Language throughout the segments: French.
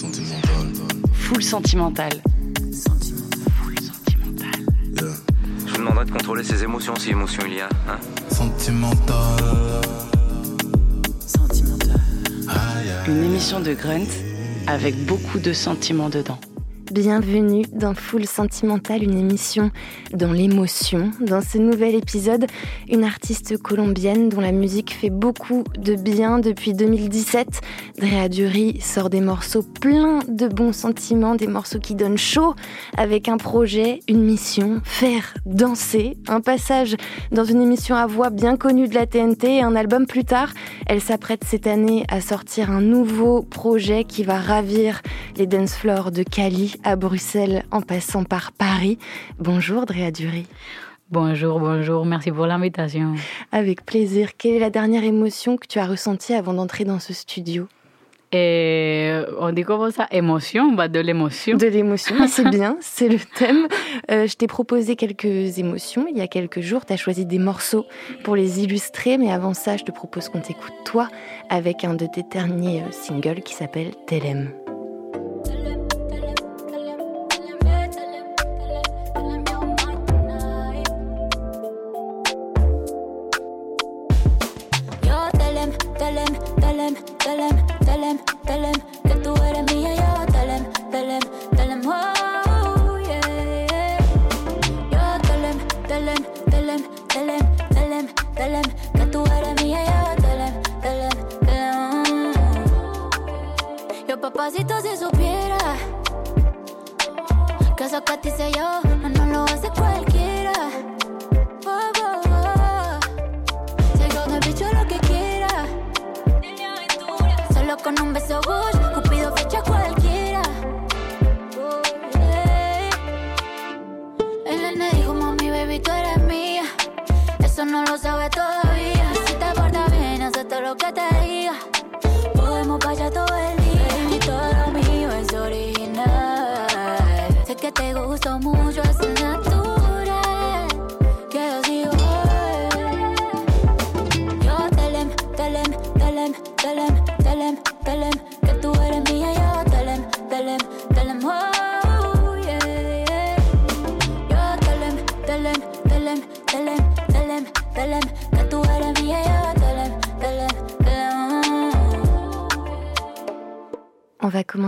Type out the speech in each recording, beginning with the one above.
Sentimental. Full sentimental. Full sentimental. Yeah. Je vous demanderai de contrôler ses émotions si émotion il y a. Hein Sentimental. Aïe. Une émission de Grunt avec beaucoup de sentiments dedans. Bienvenue dans Full Sentimental, une émission dans l'émotion. Dans ce nouvel épisode, une artiste colombienne dont la musique fait beaucoup de bien depuis 2017. Drea Dury sort des morceaux pleins de bons sentiments, des morceaux qui donnent chaud, avec un projet, une mission, faire danser. Un passage dans une émission à voix bien connue de la TNT et un album plus tard. Elle s'apprête cette année à sortir un nouveau projet qui va ravir les dance floors de Cali à Bruxelles en passant par Paris. Bonjour Drea Dury. Bonjour, bonjour, merci pour l'invitation. Avec plaisir. Quelle est la dernière émotion que tu as ressentie avant d'entrer dans ce studio? Et on dit comment ça? Émotion? Bah De l'émotion. De l'émotion, c'est bien, c'est le thème. Euh, je t'ai proposé quelques émotions il y a quelques jours. Tu as choisi des morceaux pour les illustrer, mais avant ça, je te propose qu'on t'écoute toi avec un de tes derniers euh, singles qui s'appelle Telem.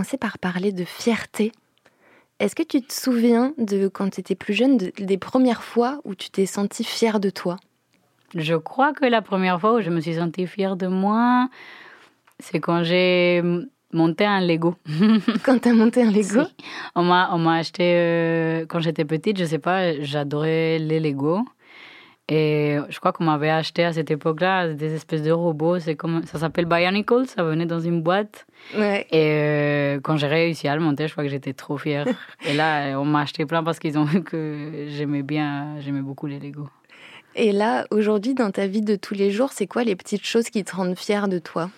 Commencer par parler de fierté. Est-ce que tu te souviens de quand tu étais plus jeune, de- des premières fois où tu t'es sentie fière de toi? Je crois que la première fois où je me suis sentie fière de moi, c'est quand j'ai monté un Lego. Quand tu as monté un Lego? Si. On m'a, on m'a acheté, euh, quand j'étais petite, je sais pas, j'adorais les Lego. Et je crois qu'on m'avait acheté à cette époque-là des espèces de robots. C'est comme, ça s'appelle Bionicle, ça venait dans une boîte. Ouais. Et euh, quand j'ai réussi à le monter, je crois que j'étais trop fière. Et là, on m'a acheté plein parce qu'ils ont vu que j'aimais bien, j'aimais beaucoup les Lego. Et là, aujourd'hui, dans ta vie de tous les jours, c'est quoi les petites choses qui te rendent fière de toi?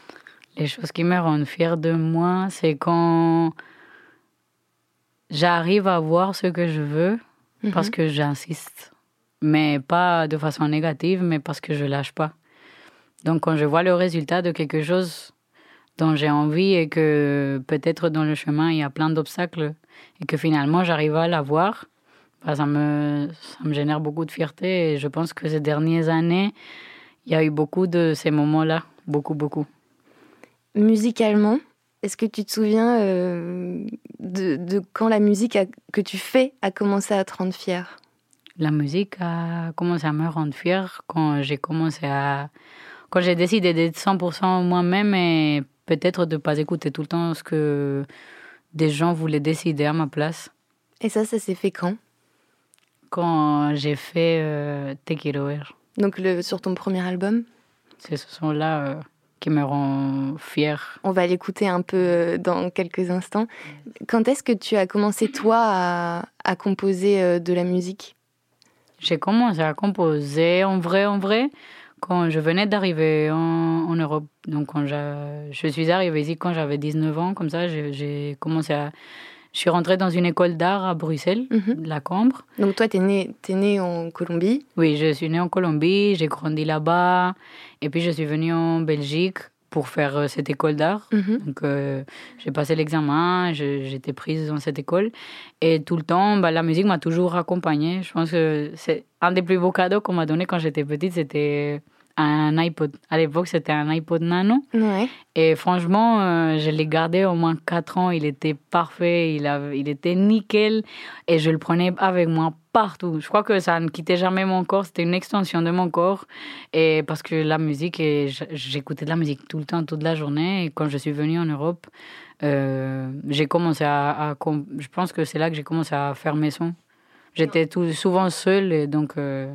Les choses qui me rendent fière de moi, c'est quand j'arrive à voir ce que je veux parce Mhm. que j'insiste. Mais pas de façon négative, mais parce que je lâche pas. Donc quand je vois le résultat de quelque chose dont j'ai envie et que peut-être dans le chemin il y a plein d'obstacles et que finalement j'arrive à l'avoir, bah, ça, me, ça me génère beaucoup de fierté et je pense que ces dernières années, il y a eu beaucoup de ces moments-là, beaucoup, beaucoup. Musicalement, est-ce que tu te souviens euh, de, quand la musique que tu fais a commencé à te rendre fière? La musique a commencé à me rendre fière quand j'ai commencé à. Quand j'ai décidé d'être 100% moi-même et peut-être de ne pas écouter tout le temps ce que des gens voulaient décider à ma place. Et ça, ça s'est fait quand? Quand j'ai fait euh, Te Quiero Ver. Donc le, sur ton premier album? C'est ce son-là euh, qui me rend fière. On va l'écouter un peu euh, dans quelques instants. Quand est-ce que tu as commencé, toi, à, à composer de la musique? J'ai commencé à composer en vrai, en vrai, quand je venais d'arriver en, en Europe. Donc, quand je suis arrivée ici quand j'avais 19 ans, comme ça, j'ai- commencé à. Je suis rentrée dans une école d'art à Bruxelles, Mhm. la Cambre. Donc toi, tu es né, t'es né en Colombie? Oui, je suis née en Colombie, j'ai grandi là-bas. Et puis, je suis venue en Belgique pour faire euh, cette école d'art. Mhm. Donc, euh, j'ai passé l'examen, j'étais prise dans cette école. Et tout le temps, bah, la musique m'a toujours accompagnée. Je pense que c'est un des plus beaux cadeaux qu'on m'a donné quand j'étais petite, c'était un iPod. À l'époque, c'était un iPod Nano. Ouais. Et franchement, euh, je l'ai gardé au moins 4 ans. Il était parfait, il, avait, il était nickel. Et je le prenais avec moi partout. Je crois que ça ne quittait jamais mon corps. C'était une extension de mon corps. Et parce que la musique, j'écoutais de la musique tout le temps, toute la journée. Et quand je suis venue en Europe, euh, j'ai commencé à, Je pense que c'est là que j'ai commencé à faire mes sons. J'étais souvent seule et donc euh,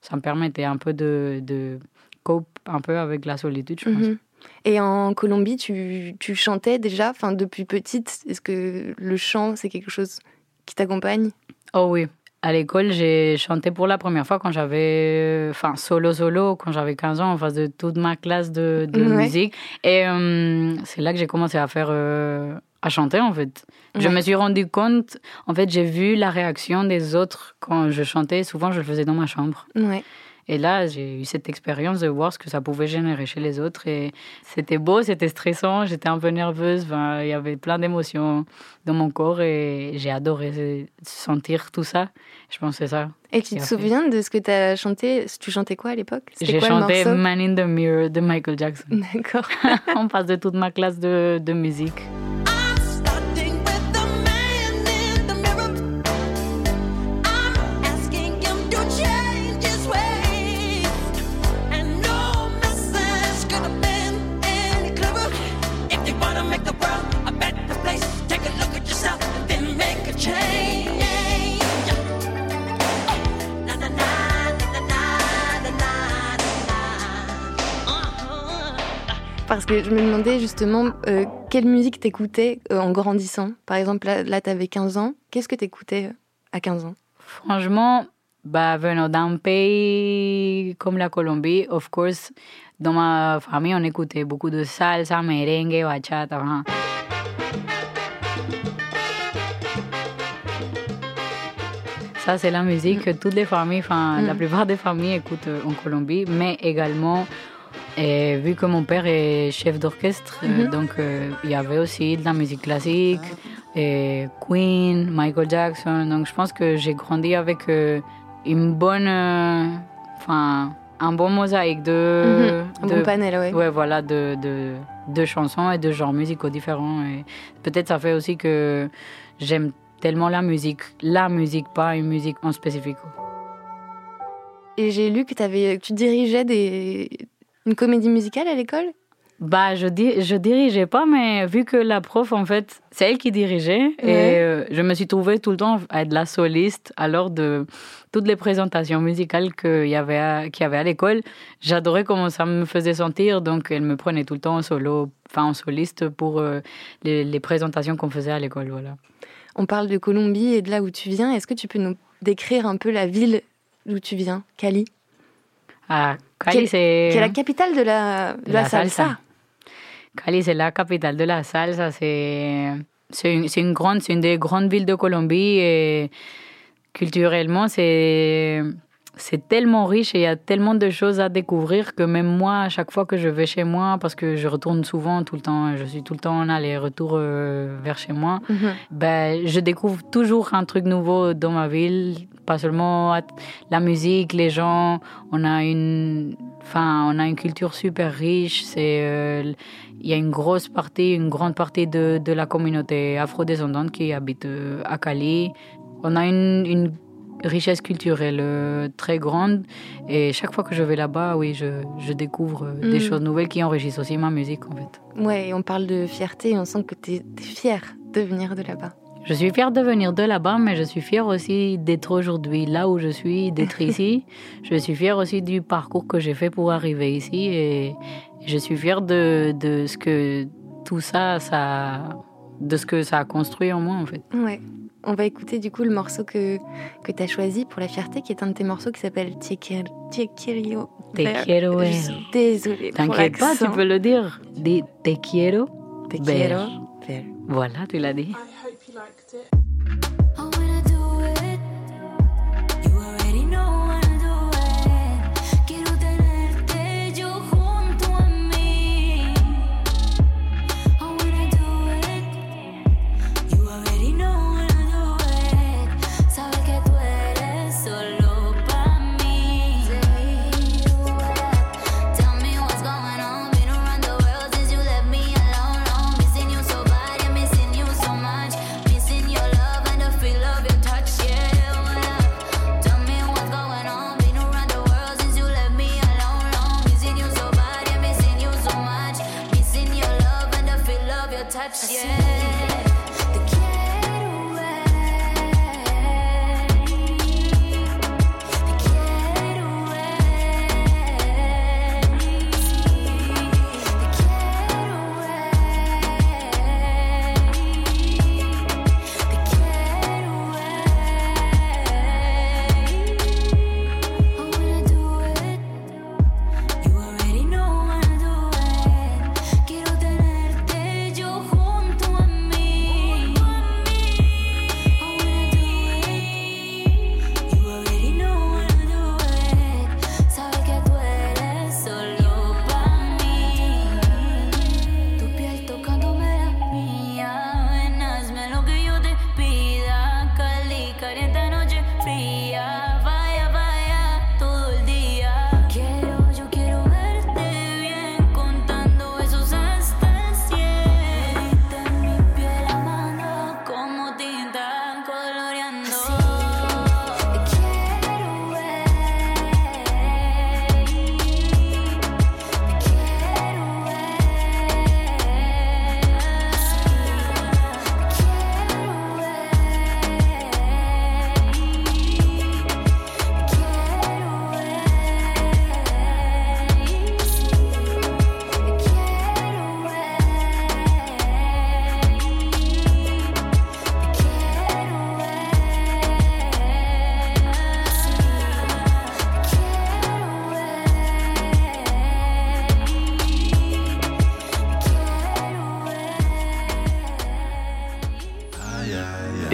ça me permettait un peu de, de cope un peu avec la solitude, je pense. Mhm. Et en Colombie, tu, tu chantais déjà, enfin depuis petite. Est-ce que le chant, c'est quelque chose qui t'accompagne? Oh oui. À l'école, j'ai chanté pour la première fois quand j'avais, enfin, solo solo, quand j'avais 15 ans, en face de toute ma classe de, de Ouais. musique. Et euh, c'est là que j'ai commencé à faire, euh, à chanter en fait. Je me suis rendu compte, en fait, j'ai vu la réaction des autres quand je chantais. Souvent, je le faisais dans ma chambre. Ouais. Et là, j'ai eu cette expérience de voir ce que ça pouvait générer chez les autres. Et c'était beau, c'était stressant, j'étais un peu nerveuse. Il y avait plein d'émotions dans mon corps et j'ai adoré sentir tout ça. Je pense que c'est ça. Et tu te souviens de ce que tu as chanté? Tu chantais quoi à l'époque? J'ai chanté Man in the Mirror de Michael Jackson. D'accord. en face de toute ma classe de, de musique. Parce que je me demandais justement euh, quelle musique t'écoutais euh, en grandissant. Par exemple, là, là tu avais 15 ans. Qu'est-ce que t'écoutais euh, à 15 ans? Franchement, bah, venant d'un pays comme la Colombie, of course, dans ma famille, on écoutait beaucoup de salsa, merengue, bachata. hein. Ça, c'est la musique que toutes les familles, enfin, la Mm. plupart des familles écoutent euh, en Colombie, mais également, et vu que mon père est chef d'orchestre, euh, Mhm. donc euh, il y avait aussi de la musique classique, et Queen, Michael Jackson. Donc je pense que j'ai grandi avec euh, une bonne, enfin, un bon mosaïque de, Un de- bon panel, ouais. Ouais, voilà, de, de, de chansons et de genres musicaux différents. Et peut-être ça fait aussi que j'aime tellement la musique, la musique, pas une musique en spécifique. Et j'ai lu que, avais, que tu dirigeais des... une comédie musicale à l'école? Bah, je, je dirigeais pas, mais vu que la prof, en fait, c'est elle qui dirigeait, Ouais. et euh, je me suis trouvée tout le temps à être la soliste, alors de toutes les présentations musicales qu'il y avait à, qu'il y avait à l'école, j'adorais comment ça me faisait sentir, donc elle me prenait tout le temps en solo, enfin en soliste pour euh, les, les présentations qu'on faisait à l'école, voilà. On parle de Colombie et de là où tu viens. Est-ce que tu peux nous décrire un peu la ville d'où tu viens, Cali? Ah, Cali, c'est... Qui est la capitale de la, de la, salsa. Cali, c'est la capitale de la salsa. C'est une, une grande, une des grandes villes de Colombie et culturellement, c'est c'est tellement riche et il y a tellement de choses à découvrir que même moi, à chaque fois que je vais chez moi, parce que je retourne souvent tout le temps, je suis tout le temps en aller-retour euh, vers chez moi, Mhm. ben, je découvre toujours un truc nouveau dans ma ville. Pas seulement la musique, les gens. On a une, enfin, on a une culture super riche. C'est, euh, il y a une grosse partie, une grande partie de, de la communauté afrodescendante qui habite euh, à Cali. On a une, une richesse culturelle euh, très grande. Et chaque fois que je vais là-bas, oui, je, je découvre euh, des Mm. choses nouvelles qui enrichissent aussi ma musique, en fait. Ouais, et on parle de fierté et on sent que tu es, fière de venir de là-bas. Je suis fière de venir de là-bas, mais je suis fière aussi d'être aujourd'hui là où je suis, d'être ici. Je suis fière aussi du parcours que j'ai fait pour arriver ici et je suis fière de, de ce que tout ça, ça, de ce que ça a construit en moi en fait. Ouais. On va écouter du coup le morceau que, que tu as choisi pour la fierté, qui est un de tes morceaux qui s'appelle Te quiero. Te quiero ver. Je suis désolée. T'inquiète pas, tu peux le dire. Dis te quiero. Te quiero ver. Voilà, tu l'as dit. I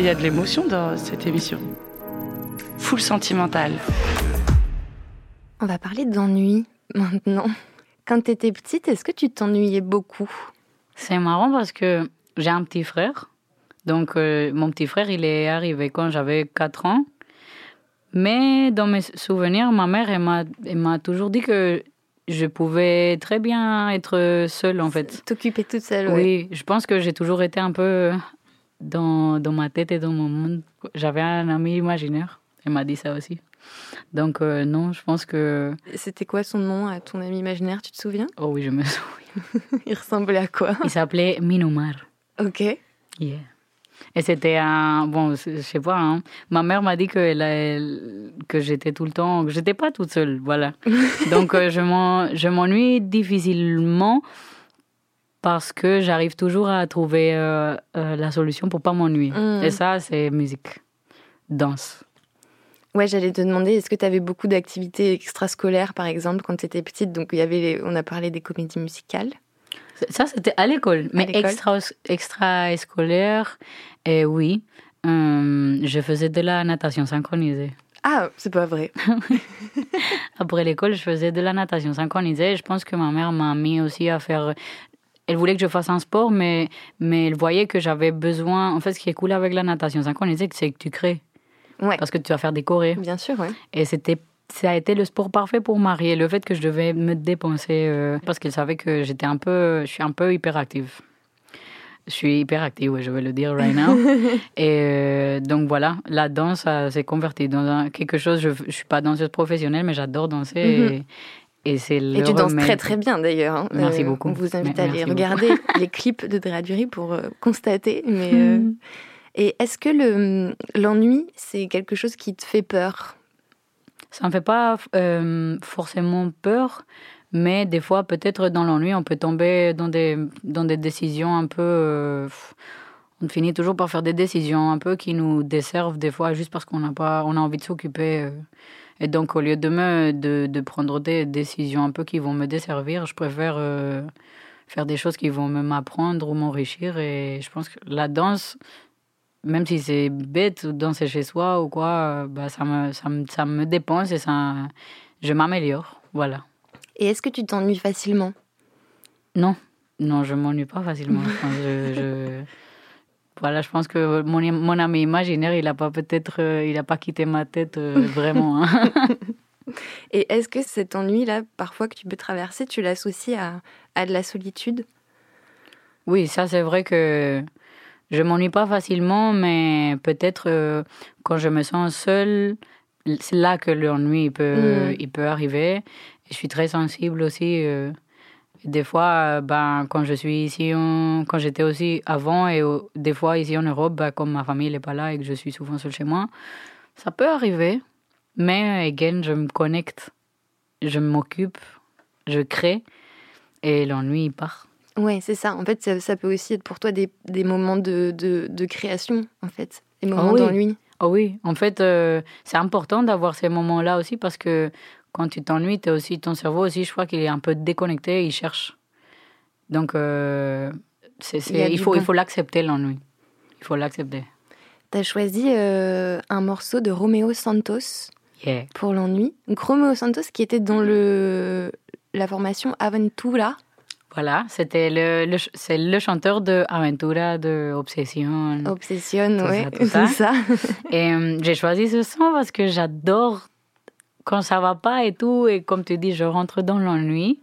y a de l'émotion dans cette émission. Full sentimentale. On va parler d'ennui maintenant. Quand tu étais petite, est-ce que tu t'ennuyais beaucoup? C'est marrant parce que j'ai un petit frère. Donc, euh, mon petit frère, il est arrivé quand j'avais 4 ans. Mais dans mes souvenirs, ma mère, elle m'a, elle m'a toujours dit que je pouvais très bien être seule, en fait. T'occuper toute seule, ouais. Oui, je pense que j'ai toujours été un peu dans, dans ma tête et dans mon monde. J'avais un ami imaginaire. Elle m'a dit ça aussi. Donc, euh, non, je pense que. C'était quoi son nom à ton ami imaginaire, tu te souviens? Oh oui, je me souviens. Il ressemblait à quoi? Il s'appelait Minomar. Ok. Yeah. Et c'était un. Bon, je sais pas, hein. Ma mère m'a dit que, elle, elle- que j'étais tout le temps. que j'étais pas toute seule, voilà. Donc, euh, je m'ennuie difficilement parce que j'arrive toujours à trouver euh, euh, la solution pour pas m'ennuyer. Mm. Et ça, c'est musique, danse. Ouais, j'allais te demander, est-ce que tu avais beaucoup d'activités extrascolaires, par exemple, quand tu étais petite? Donc, il y avait, les- on a parlé des comédies musicales. Ça, c'était à l'école. Mais extra, extra-scolaire, et oui, euh, je faisais de la natation synchronisée. Ah, c'est pas vrai. Après l'école, je faisais de la natation synchronisée. Je pense que ma mère m'a mis aussi à faire. Elle voulait que je fasse un sport, mais, mais elle voyait que j'avais besoin. En fait, ce qui est cool avec la natation synchronisée, c'est que tu crées. Ouais. Parce que tu vas faire des chorés. Bien sûr, ouais. Et c'était. Ça a été le sport parfait pour Marie. Et le fait que je devais me dépenser, euh, parce qu'elle savait que j'étais un peu. Je suis un peu hyperactive. Je suis hyperactive, ouais, je vais le dire right now. et euh, donc voilà, la danse s'est converti dans un- quelque chose. Je ne suis pas danseuse professionnelle, mais j'adore danser. Et, et tu danses remède. très très bien d'ailleurs. hein. Merci beaucoup. On vous invite à aller beaucoup. regarder les clips de Draduri pour euh, constater. Mais euh, Mm. et est-ce que le l'ennui c'est quelque chose qui te fait peur? Ça ne me fait pas euh, forcément peur, mais des fois, peut-être dans l'ennui, on peut tomber dans des, dans des décisions un peu. euh, on finit toujours par faire des décisions un peu qui nous desservent des fois juste parce qu'on n'a pas, on a envie de s'occuper. Et donc, au lieu de, me, de, de prendre des décisions un peu qui vont me desservir, je préfère euh, faire des choses qui vont me m'apprendre ou m'enrichir. Et je pense que la danse, même si c'est bête, danser chez soi ou quoi, euh, bah, ça, me, ça, me, ça me dépense et ça, je m'améliore. Voilà. Et est-ce que tu t'ennuies facilement? Non, non, je m'ennuie pas facilement. Je- je- Voilà, je pense que mon, mon ami imaginaire, il n'a pas peut-être, euh, il a pas quitté ma tête euh, vraiment. hein. Et est-ce que cet ennui là, parfois que tu peux traverser, tu l'associes à, à de la solitude? Oui, ça c'est vrai que je m'ennuie pas facilement, mais peut-être euh, quand je me sens seule, c'est là que l'ennui peut, Mm. il peut arriver. Et je suis très sensible aussi. Des fois, euh, ben, quand je suis ici, quand j'étais aussi avant, et des fois ici en Europe, ben, comme ma famille n'est pas là et que je suis souvent seule chez moi, ça peut arriver. Mais, again, je me connecte, je m'occupe, je crée, et l'ennui il part. Ouais, c'est ça. En fait, ça, ça peut aussi être pour toi des, des moments de, de, de création, en fait. Des moments oui. d'ennui. Oh oui, en fait, euh, c'est important d'avoir ces moments-là aussi parce que quand tu t'ennuies, aussi, ton cerveau aussi, je crois qu'il est un peu déconnecté, il cherche. Donc, euh, Il faut, bon. il faut l'accepter, l'ennui. Il faut l'accepter. Tu as choisi euh, un morceau de Romeo Santos Yeah. pour l'ennui. Donc, Romeo Santos qui était dans le, la formation Aventura. Voilà, c'était le, c'est le chanteur de Aventura, de Obsession. Obsession, Tout ça, tout ça. Et euh, j'ai choisi ce son parce que j'adore quand ça va pas et tout. Et comme tu dis, je rentre dans l'ennui.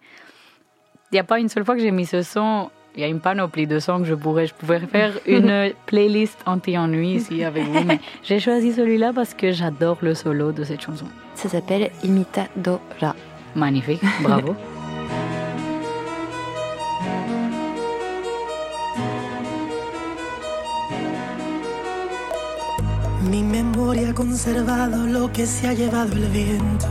Il n'y a pas une seule fois que j'ai mis ce son. Il y a une panoplie de sons que je pourrais. Je pourrais faire une playlist anti-ennui ici avec vous. Mais j'ai choisi celui-là parce que j'adore le solo de cette chanson. Ça s'appelle Imitadora. Magnifique, bravo. Mi memoria ha conservado lo que se ha llevado el viento.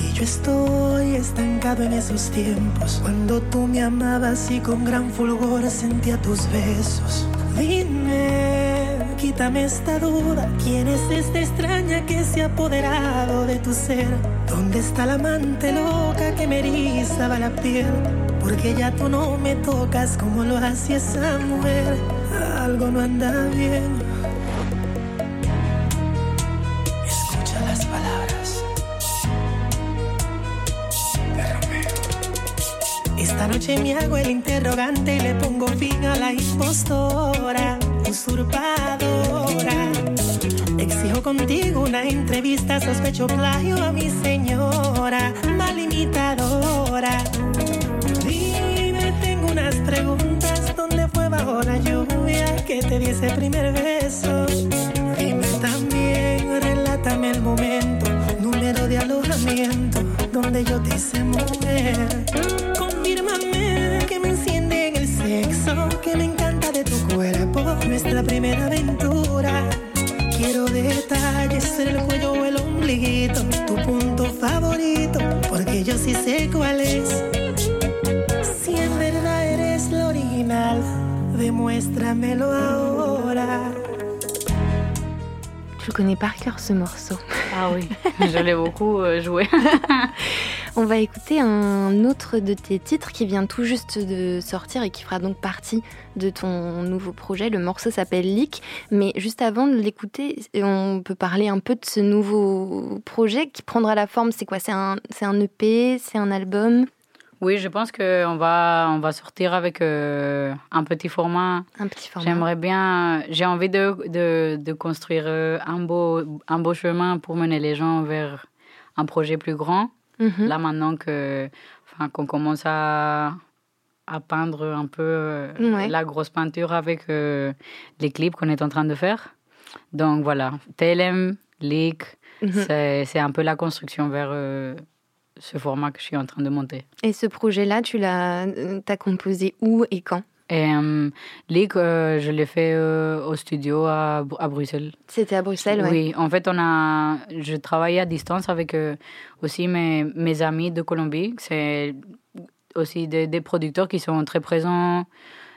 Y yo estoy estancado en esos tiempos. Cuando tú me amabas y con gran fulgor sentía tus besos. Dime, quítame esta duda. ¿Quién es esta extraña que se ha apoderado de tu ser? ¿Dónde está la amante loca que me erizaba la piel? Porque ya tú no me tocas como lo hacía esa mujer. Algo no anda bien. Noche me hago el interrogante y le pongo fin a la impostora, usurpadora. Exijo contigo una entrevista, sospecho plagio a mi señora, mal imitadora. Dime, tengo unas preguntas. ¿Dónde fue bajo la lluvia que te di ese primer beso? Alojamiento, donde yo te hice mujer. Confírmame que me enciende en el sexo, que me encanta de tu cuerpo, nuestra primera aventura. Quiero detalles en el cuello o el ombliguito, tu punto favorito, porque yo sí sé cuál es. Si en verdad eres lo original, demuéstramelo ahora. Le connais par cœur ce morceau. Ah oui, je l'ai beaucoup euh, joué. On va écouter un autre de tes titres qui vient tout juste de sortir et qui fera donc partie de ton nouveau projet. Le morceau s'appelle Leak. Mais juste avant de l'écouter, on peut parler un peu de ce nouveau projet qui prendra la forme. C'est quoi? C'est un, EP C'est un album? Oui, je pense qu'on va, on va sortir avec euh, un petit format. Un petit format J'aimerais bien, j'ai envie de, de, de construire euh, un beau, un beau chemin pour mener les gens vers un projet plus grand. Mhm. Là, maintenant que, enfin, qu'on commence à, à peindre un peu euh, Ouais. la grosse peinture avec euh, les clips qu'on est en train de faire. Donc voilà, TLM, Leak, Mhm. c'est, c'est un peu la construction vers ce format que je suis en train de monter. Et ce projet-là, tu l'as euh, t'as composé où et quand? Et euh, euh, je l'ai fait euh, au studio à, à Bruxelles. C'était à Bruxelles, ouais. Oui, en fait, on a, je travaillais à distance avec aussi mes, mes amis de Colombie. C'est aussi des, des producteurs qui sont très présents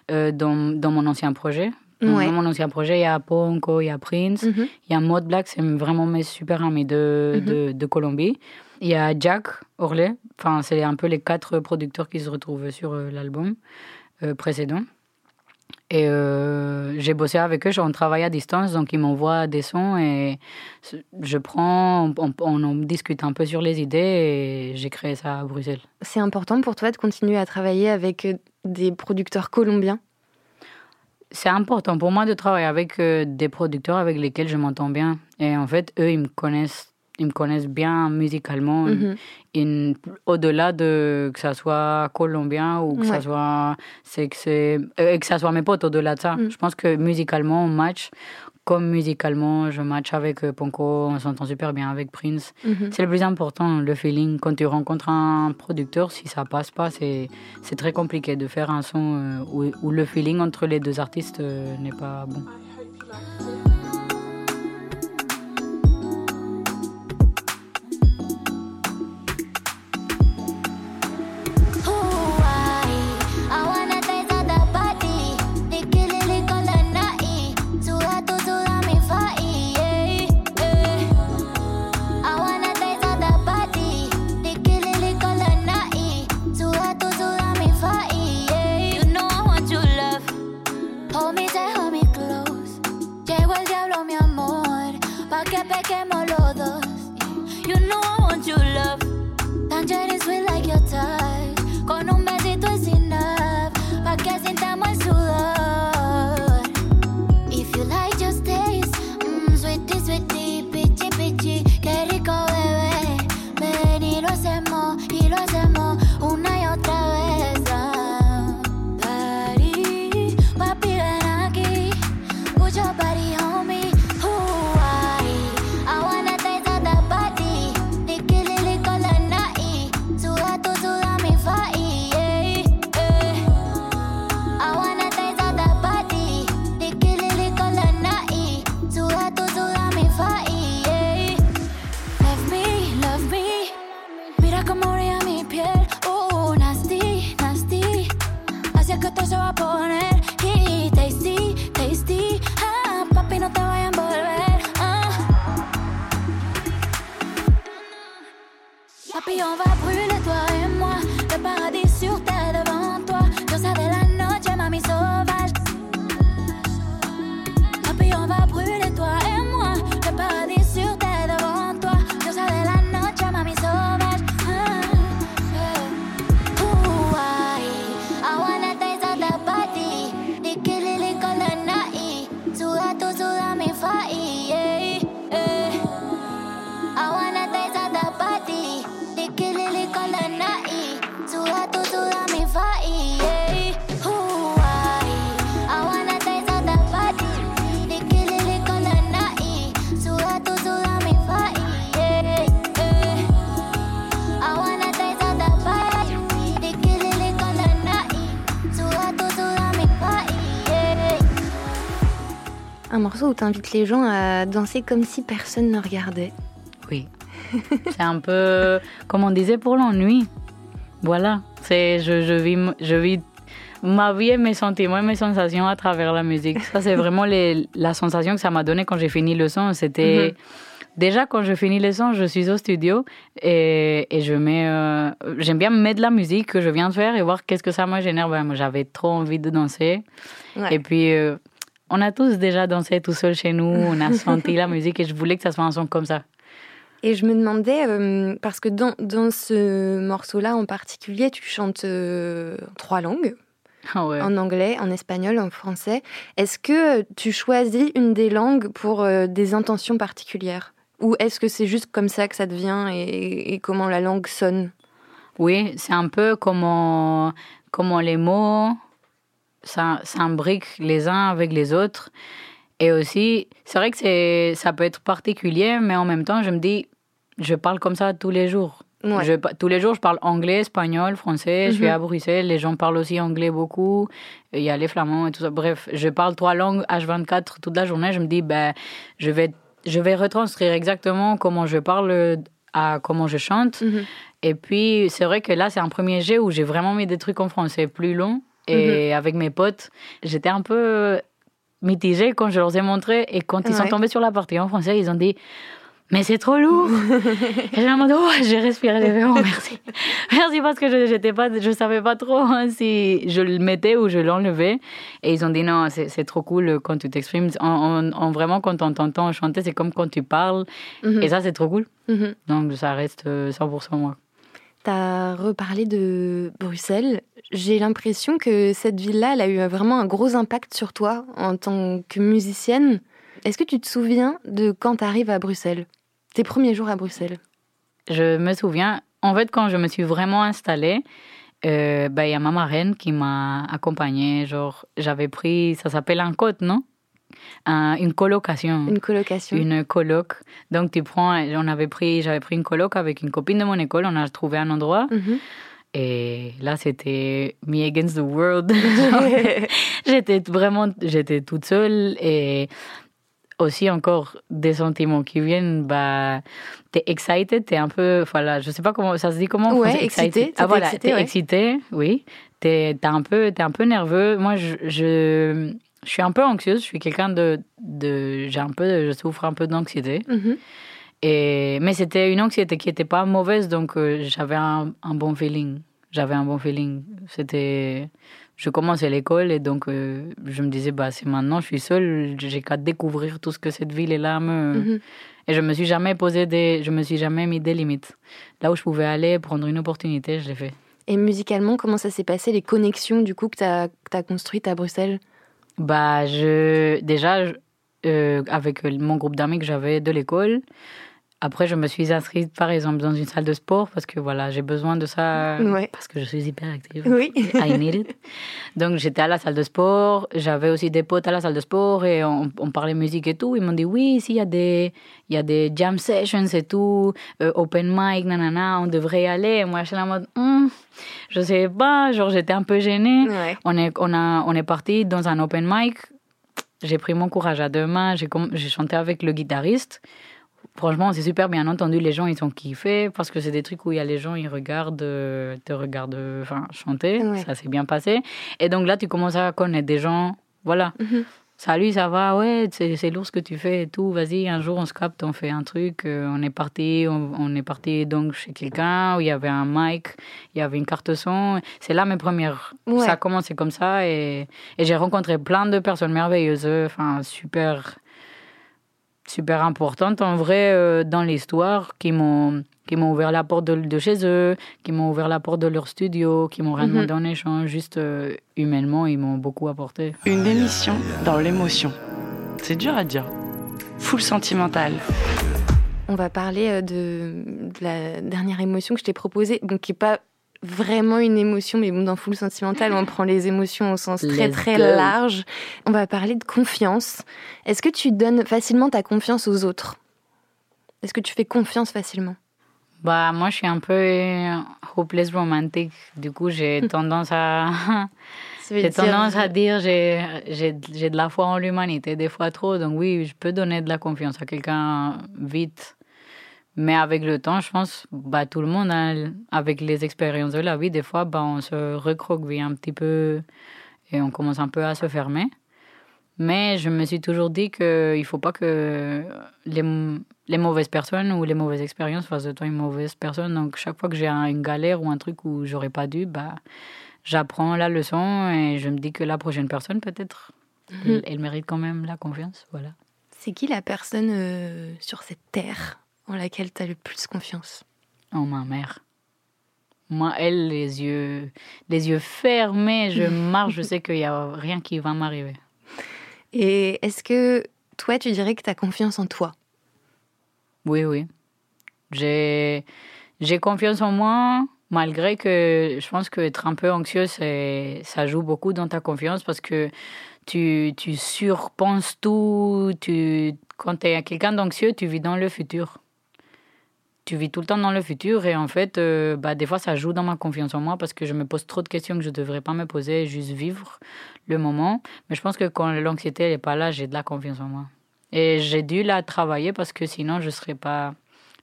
dans, dans mon ancien projet. Ouais. Dans mon ancien projet, il y a Ponko, il y a Prince, Mhm. il y a Mode Black, c'est vraiment mes super amis de, Mhm. de, de Colombie. Il y a Jack Orley, enfin, c'est un peu les quatre producteurs qui se retrouvent sur euh, l'album euh, précédent. Et euh, j'ai bossé avec eux, on travaille à distance, donc ils m'envoient des sons et je prends, on, discute un peu sur les idées et j'ai créé ça à Bruxelles. C'est important pour toi de continuer à travailler avec des producteurs colombiens? C'est important pour moi de travailler avec des producteurs avec lesquels je m'entends bien. Et en fait, eux, ils me connaissent, ils me connaissent bien musicalement. Mhm. Au-delà de que ça soit colombien ou que Ouais. ça soit c'est que euh, que ça soit mes potes au-delà de ça Mm. je pense que musicalement on match comme musicalement je match avec euh, Ponko on s'entend super bien avec Prince Mhm. c'est le plus important le feeling quand tu rencontres un producteur si ça passe pas c'est très compliqué de faire un son euh, où, où le feeling entre les deux artistes n'est pas bon Diablo, mi amor, pa que pequemos los dos. You know I want your love. Tangerine sweet like your touch. Con un puis on va brûler. Morceau où tu invites les gens à danser comme si personne ne regardait. Oui. c'est un peu, comme on disait, pour l'ennui. Voilà. C'est, je, je, vis, je vis ma vie et mes sentiments et mes sensations à travers la musique. Ça, c'est vraiment les, la sensation que ça m'a donné quand j'ai fini le son. C'était. Mhm. Déjà, quand je finis le son, je suis au studio et, et je mets. euh, J'aime bien mettre la musique que je viens de faire et voir qu'est-ce que ça me génère. Ben, j'avais trop envie de danser. Ouais. Et puis, euh, on a tous déjà dansé tout seul chez nous. On a senti la musique et je voulais que ça soit un son comme ça. Et je me demandais, euh, parce que dans, dans ce morceau-là en particulier, tu chantes euh, trois langues, Ah ouais. en anglais, en espagnol, en français. Est-ce que tu choisis une des langues pour euh, des intentions particulières? Ou est-ce que c'est juste comme ça que ça devient et, et comment la langue sonne? Oui, c'est un peu comment, comment les mots s'imbriquent les uns avec les autres. Et aussi, c'est vrai que ça peut être particulier, mais en même temps, je me dis, je parle comme ça tous les jours. Ouais. Je tous les jours, je parle anglais, espagnol, français. Je suis Mhm. à Bruxelles, les gens parlent aussi anglais beaucoup. Il y a les flamands et tout ça. Bref, je parle trois langues H24 toute la journée. Je me dis, ben, je vais, je vais retranscrire exactement comment je parle à comment je chante. Mhm. Et puis, c'est vrai que là, c'est un premier jet où j'ai vraiment mis des trucs en français plus longs. Et avec mes potes, j'étais un peu mitigée quand je leur ai montré. Et quand ils sont tombés sur la partie en français, ils ont dit Mais c'est trop lourd Et j'ai mode Oh, j'ai respiré, fait Oh, merci. merci parce que je pas, je savais pas trop hein, si je le mettais ou je l'enlevais. Et ils ont dit Non, c'est c'est trop cool quand tu t'exprimes. En, en- en vraiment, quand on t'entend chanter, c'est comme quand tu parles. Mhm. Et ça, c'est trop cool. Mhm. Donc, ça reste euh, 100% moi. T'as reparlé de Bruxelles. J'ai l'impression que cette ville-là, elle a eu vraiment un gros impact sur toi en tant que musicienne. Est-ce que tu te souviens de quand t'arrives à Bruxelles? Tes premiers jours à Bruxelles? Je me souviens, en fait, quand je me suis vraiment installée, euh, bah, il y a ma marraine qui m'a accompagnée. Genre, j'avais pris, ça s'appelle un code, non? Un- Une colocation. Une colocation Une coloc. Donc, tu prends, on avait pris, j'avais pris une coloc avec une copine de mon école, on a trouvé un endroit. Mhm. Et là, c'était me against the world. j'étais vraiment, j'étais toute seule et aussi encore des sentiments qui viennent, bah, t'es excited, t'es un peu, voilà, je sais pas comment, ça se dit comment en Ouais, excité, excited. Ah voilà, excité, t'es ouais. excité, oui. T'es, t'es un peu, t'es un peu nerveux. Moi, je, je, je suis un peu anxieuse, je suis quelqu'un de, de, j'ai un peu, je souffre un peu d'anxiété. Mhm. Et, mais c'était une anxiété qui n'était pas mauvaise, donc euh, j'avais un, un bon feeling. J'avais un bon feeling. C'était, je commençais l'école et donc euh, je me disais bah c'est maintenant, je suis seule, j'ai qu'à découvrir tout ce que cette ville est là me. Mhm. Et je me suis jamais posé des, je me suis jamais mis des limites. Là où je pouvais aller prendre une opportunité, je l'ai fait. Et musicalement, comment ça s'est passé, les connexions du coup que t'as as construites à Bruxelles? Bah je, déjà euh, avec mon groupe d'amis que j'avais de l'école. Après, je me suis inscrite, par exemple, dans une salle de sport parce que voilà, j'ai besoin de ça Ouais. parce que je suis hyper active. Oui. I need it. Donc j'étais à la salle de sport, j'avais aussi des potes à la salle de sport et on, on parlait musique et tout. Ils m'ont dit oui, ici il y a des il y a des jam sessions et tout, euh, open mic, nanana, on devrait y aller. Et moi j'étais en mode Hmm, je sais pas, genre j'étais un peu gênée. Ouais. On est on a on est parti dans un open mic. J'ai pris mon courage à deux mains, j'ai chanté avec le guitariste. Franchement, c'est super bien entendu. Les gens, ils ont kiffé parce que c'est des trucs où il y a les gens, ils regardent, euh, te regardent euh, enfin, chanter. Ouais. Ça s'est bien passé. Et donc là, tu commences à connaître des gens. Voilà. Mhm. Salut, ça va? Ouais, c'est lourd ce que tu fais et tout. Vas-y, un jour, on se capte, on fait un truc. euh, on est parti, on, on est parti donc chez quelqu'un où il y avait un mic, il y avait une carte son. C'est là mes premières. Ouais. Ça a commencé comme ça et, et j'ai rencontré plein de personnes merveilleuses. Enfin, super super importantes en vrai euh, dans l'histoire qui m'ont qui m'ont ouvert la porte de, de chez eux, qui m'ont ouvert la porte de leur studio, qui m'ont rien Mhm. demandé en échange, juste euh, humainement, ils m'ont beaucoup apporté. Une émission dans l'émotion. C'est dur à dire. Full sentimental. On va parler euh, de, de la dernière émotion que je t'ai proposée, donc qui n'est pas vraiment une émotion, mais bon, dans Full Sentimental, on prend les émotions au sens très très large. On va parler de confiance. Est-ce que tu donnes facilement ta confiance aux autres? Est-ce que tu fais confiance facilement? Bah, moi, je suis un peu hopeless romantique. Du coup, j'ai tendance à. J'ai dire- tendance à dire j'ai j'ai j'ai de la foi en l'humanité, des fois trop. Donc oui, je peux donner de la confiance à quelqu'un vite. Mais avec le temps, je pense, bah, tout le monde, hein, avec les expériences de la vie, des fois, bah, on se recroqueville un petit peu et on commence un peu à se fermer. Mais je me suis toujours dit qu'il ne faut pas que les, les mauvaises personnes ou les mauvaises expériences fassent de toi une mauvaise personne. Donc, chaque fois que j'ai un- une galère ou un truc où j'aurais pas dû, bah, j'apprends la leçon et je me dis que la prochaine personne, peut-être, elle, elle mérite quand même la confiance. Voilà. C'est qui la personne euh, sur cette terre? En laquelle tu as le plus confiance Oh, ma mère. Moi, elle, les yeux, les yeux fermés, je marche, je sais qu'il n'y a rien qui va m'arriver. Et est-ce que toi, tu dirais que tu as confiance en toi? Oui, oui. J'ai, j'ai confiance en moi, malgré que je pense qu'être un peu anxieux, c'est, ça joue beaucoup dans ta confiance parce que tu, tu surpenses tout. Tu, quand tu es quelqu'un d'anxieux, tu vis dans le futur. Tu vis tout le temps dans le futur et en fait, euh, bah, des fois, ça joue dans ma confiance en moi parce que je me pose trop de questions que je ne devrais pas me poser juste vivre le moment. Mais je pense que quand l'anxiété n'est pas là, j'ai de la confiance en moi. Et j'ai dû la travailler parce que sinon, je ne serais pas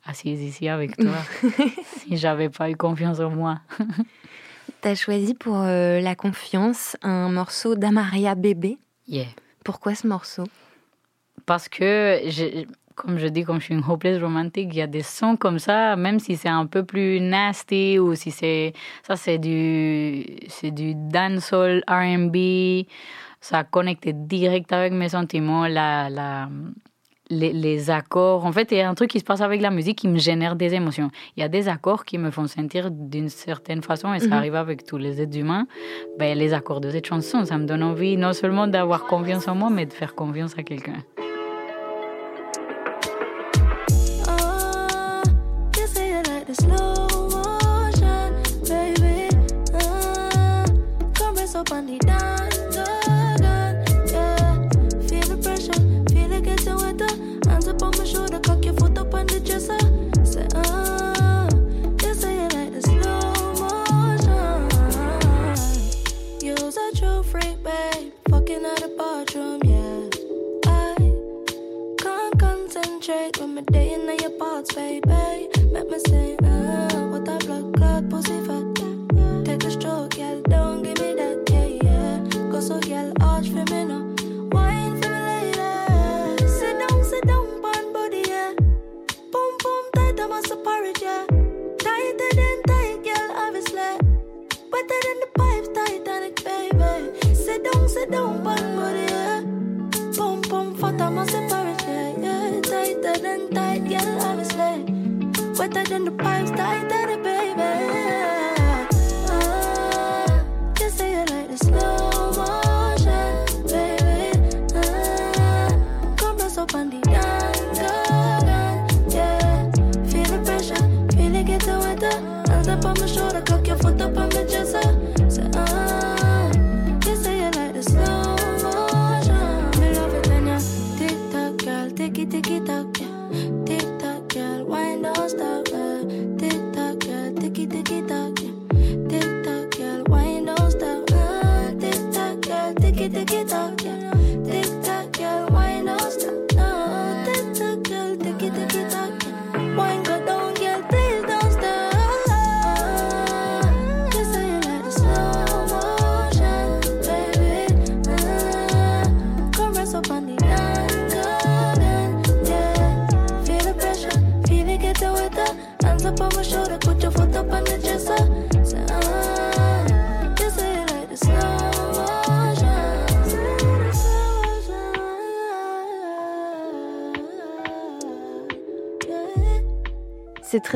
assise ici avec toi si j'avais pas eu confiance en moi. Tu as choisi pour euh, la confiance un morceau d'Amaria Bébé. Yeah. Pourquoi ce morceau? Parce que, j'ai- comme je dis, comme je suis une hopeless romantique, il y a des sons comme ça, même si c'est un peu plus nasty ou si c'est. Ça, c'est du. C'est du dancehall, RB. Ça connecte direct avec mes sentiments, la. la les, les accords. En fait, il y a un truc qui se passe avec la musique qui me génère des émotions. Il y a des accords qui me font sentir d'une certaine façon, et ça Mhm. arrive avec tous les êtres humains. Ben, les accords de cette chanson, ça me donne envie non seulement d'avoir confiance en moi, mais de faire confiance à quelqu'un. clouds, baby.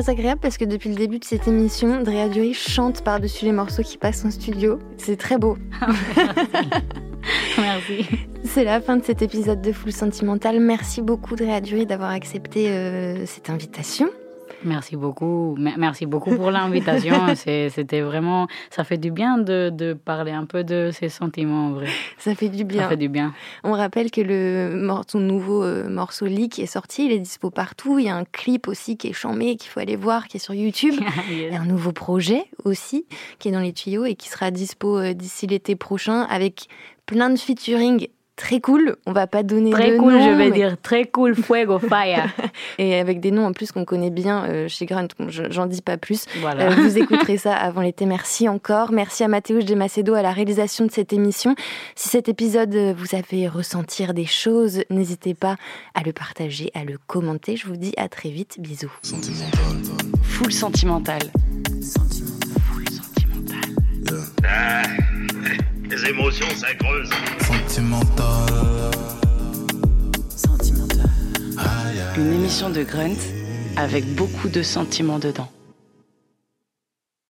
Très agréable parce que depuis le début de cette émission, Drea Dury chante par-dessus les morceaux qui passent en studio. C'est très beau. Merci. C'est la fin de cet épisode de Full Sentimental. Merci beaucoup Drea Dury d'avoir accepté euh, cette invitation. Merci beaucoup. Me- Merci beaucoup pour l'invitation. C'était vraiment. Ça fait du bien de, de parler un peu de ces sentiments, en vrai. Ça fait du Ça bien. fait du bien. On rappelle que le ton nouveau euh, morceau Leak est sorti, il est dispo partout. Il y a un clip aussi qui est chambé, qu'il faut aller voir, qui est sur YouTube. Il y a un nouveau projet aussi qui est dans les tuyaux et qui sera dispo euh, d'ici l'été prochain avec plein de featuring très cool. On va pas donner Très de cool, noms, je vais mais- dire. Très cool, fuego, fire. et avec des noms en plus qu'on connaît bien euh, chez Grunt. J'en dis pas plus. Voilà. Euh, vous écouterez ça avant l'été. Merci encore. Merci à Mathéus de Macedo à la réalisation de cette émission. Si cet épisode euh, vous a fait ressentir des choses, n'hésitez pas à le partager, à le commenter. Je vous dis à très vite. Bisous. Sentimental. Full sentimental. Full sentimental. Les émotions, ça creuse. Sentimental. Une émission de Grunt avec beaucoup de sentiments dedans.